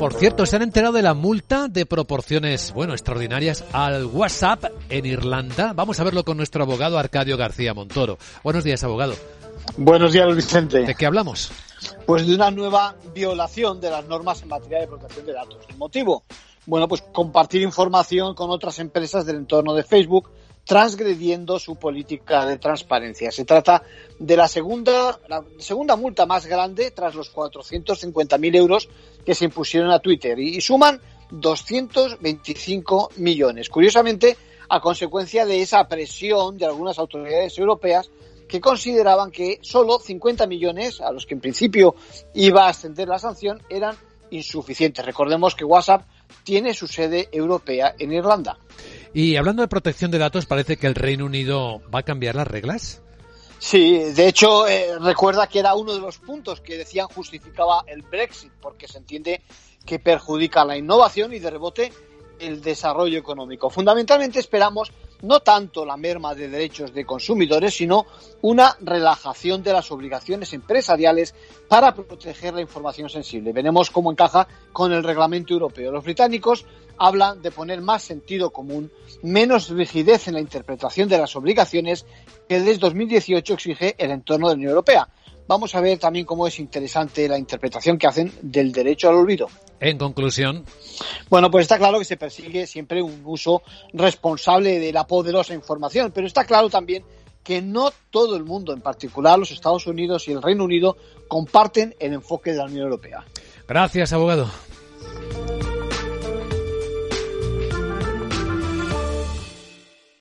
Por cierto, se han enterado de la multa de proporciones, bueno, extraordinarias al WhatsApp en Irlanda. Vamos a verlo con nuestro abogado Arcadio García Montoro. Buenos días, abogado. Buenos días, Vicente. ¿De qué hablamos? Pues de una nueva violación de las normas en materia de protección de datos. ¿El motivo? Bueno, pues compartir información con otras empresas del entorno de Facebook transgrediendo su política de transparencia. Se trata de la segunda, la segunda multa más grande tras los 450.000 euros que se impusieron a Twitter y, suman 225 millones. Curiosamente, a consecuencia de esa presión de algunas autoridades europeas que consideraban que solo 50 millones, a los que en principio iba a ascender la sanción, eran insuficientes. Recordemos que WhatsApp tiene su sede europea en Irlanda. Y hablando de protección de datos, parece que el Reino Unido va a cambiar las reglas. Sí, de hecho, eh, recuerda que era uno de los puntos que decían justificaba el Brexit, porque se entiende que perjudica la innovación y de rebote el desarrollo económico. Fundamentalmente esperamos no tanto la merma de derechos de consumidores, sino una relajación de las obligaciones empresariales para proteger la información sensible. Veremos cómo encaja con el reglamento europeo. Los británicos hablan de poner más sentido común, menos rigidez en la interpretación de las obligaciones que desde 2018 exige el entorno de la Unión Europea. Vamos a ver también cómo es interesante la interpretación que hacen del derecho al olvido. En conclusión. Bueno, pues está claro que se persigue siempre un uso responsable de la poderosa información, pero está claro también que no todo el mundo, en particular los Estados Unidos y el Reino Unido, comparten el enfoque de la Unión Europea. Gracias, abogado.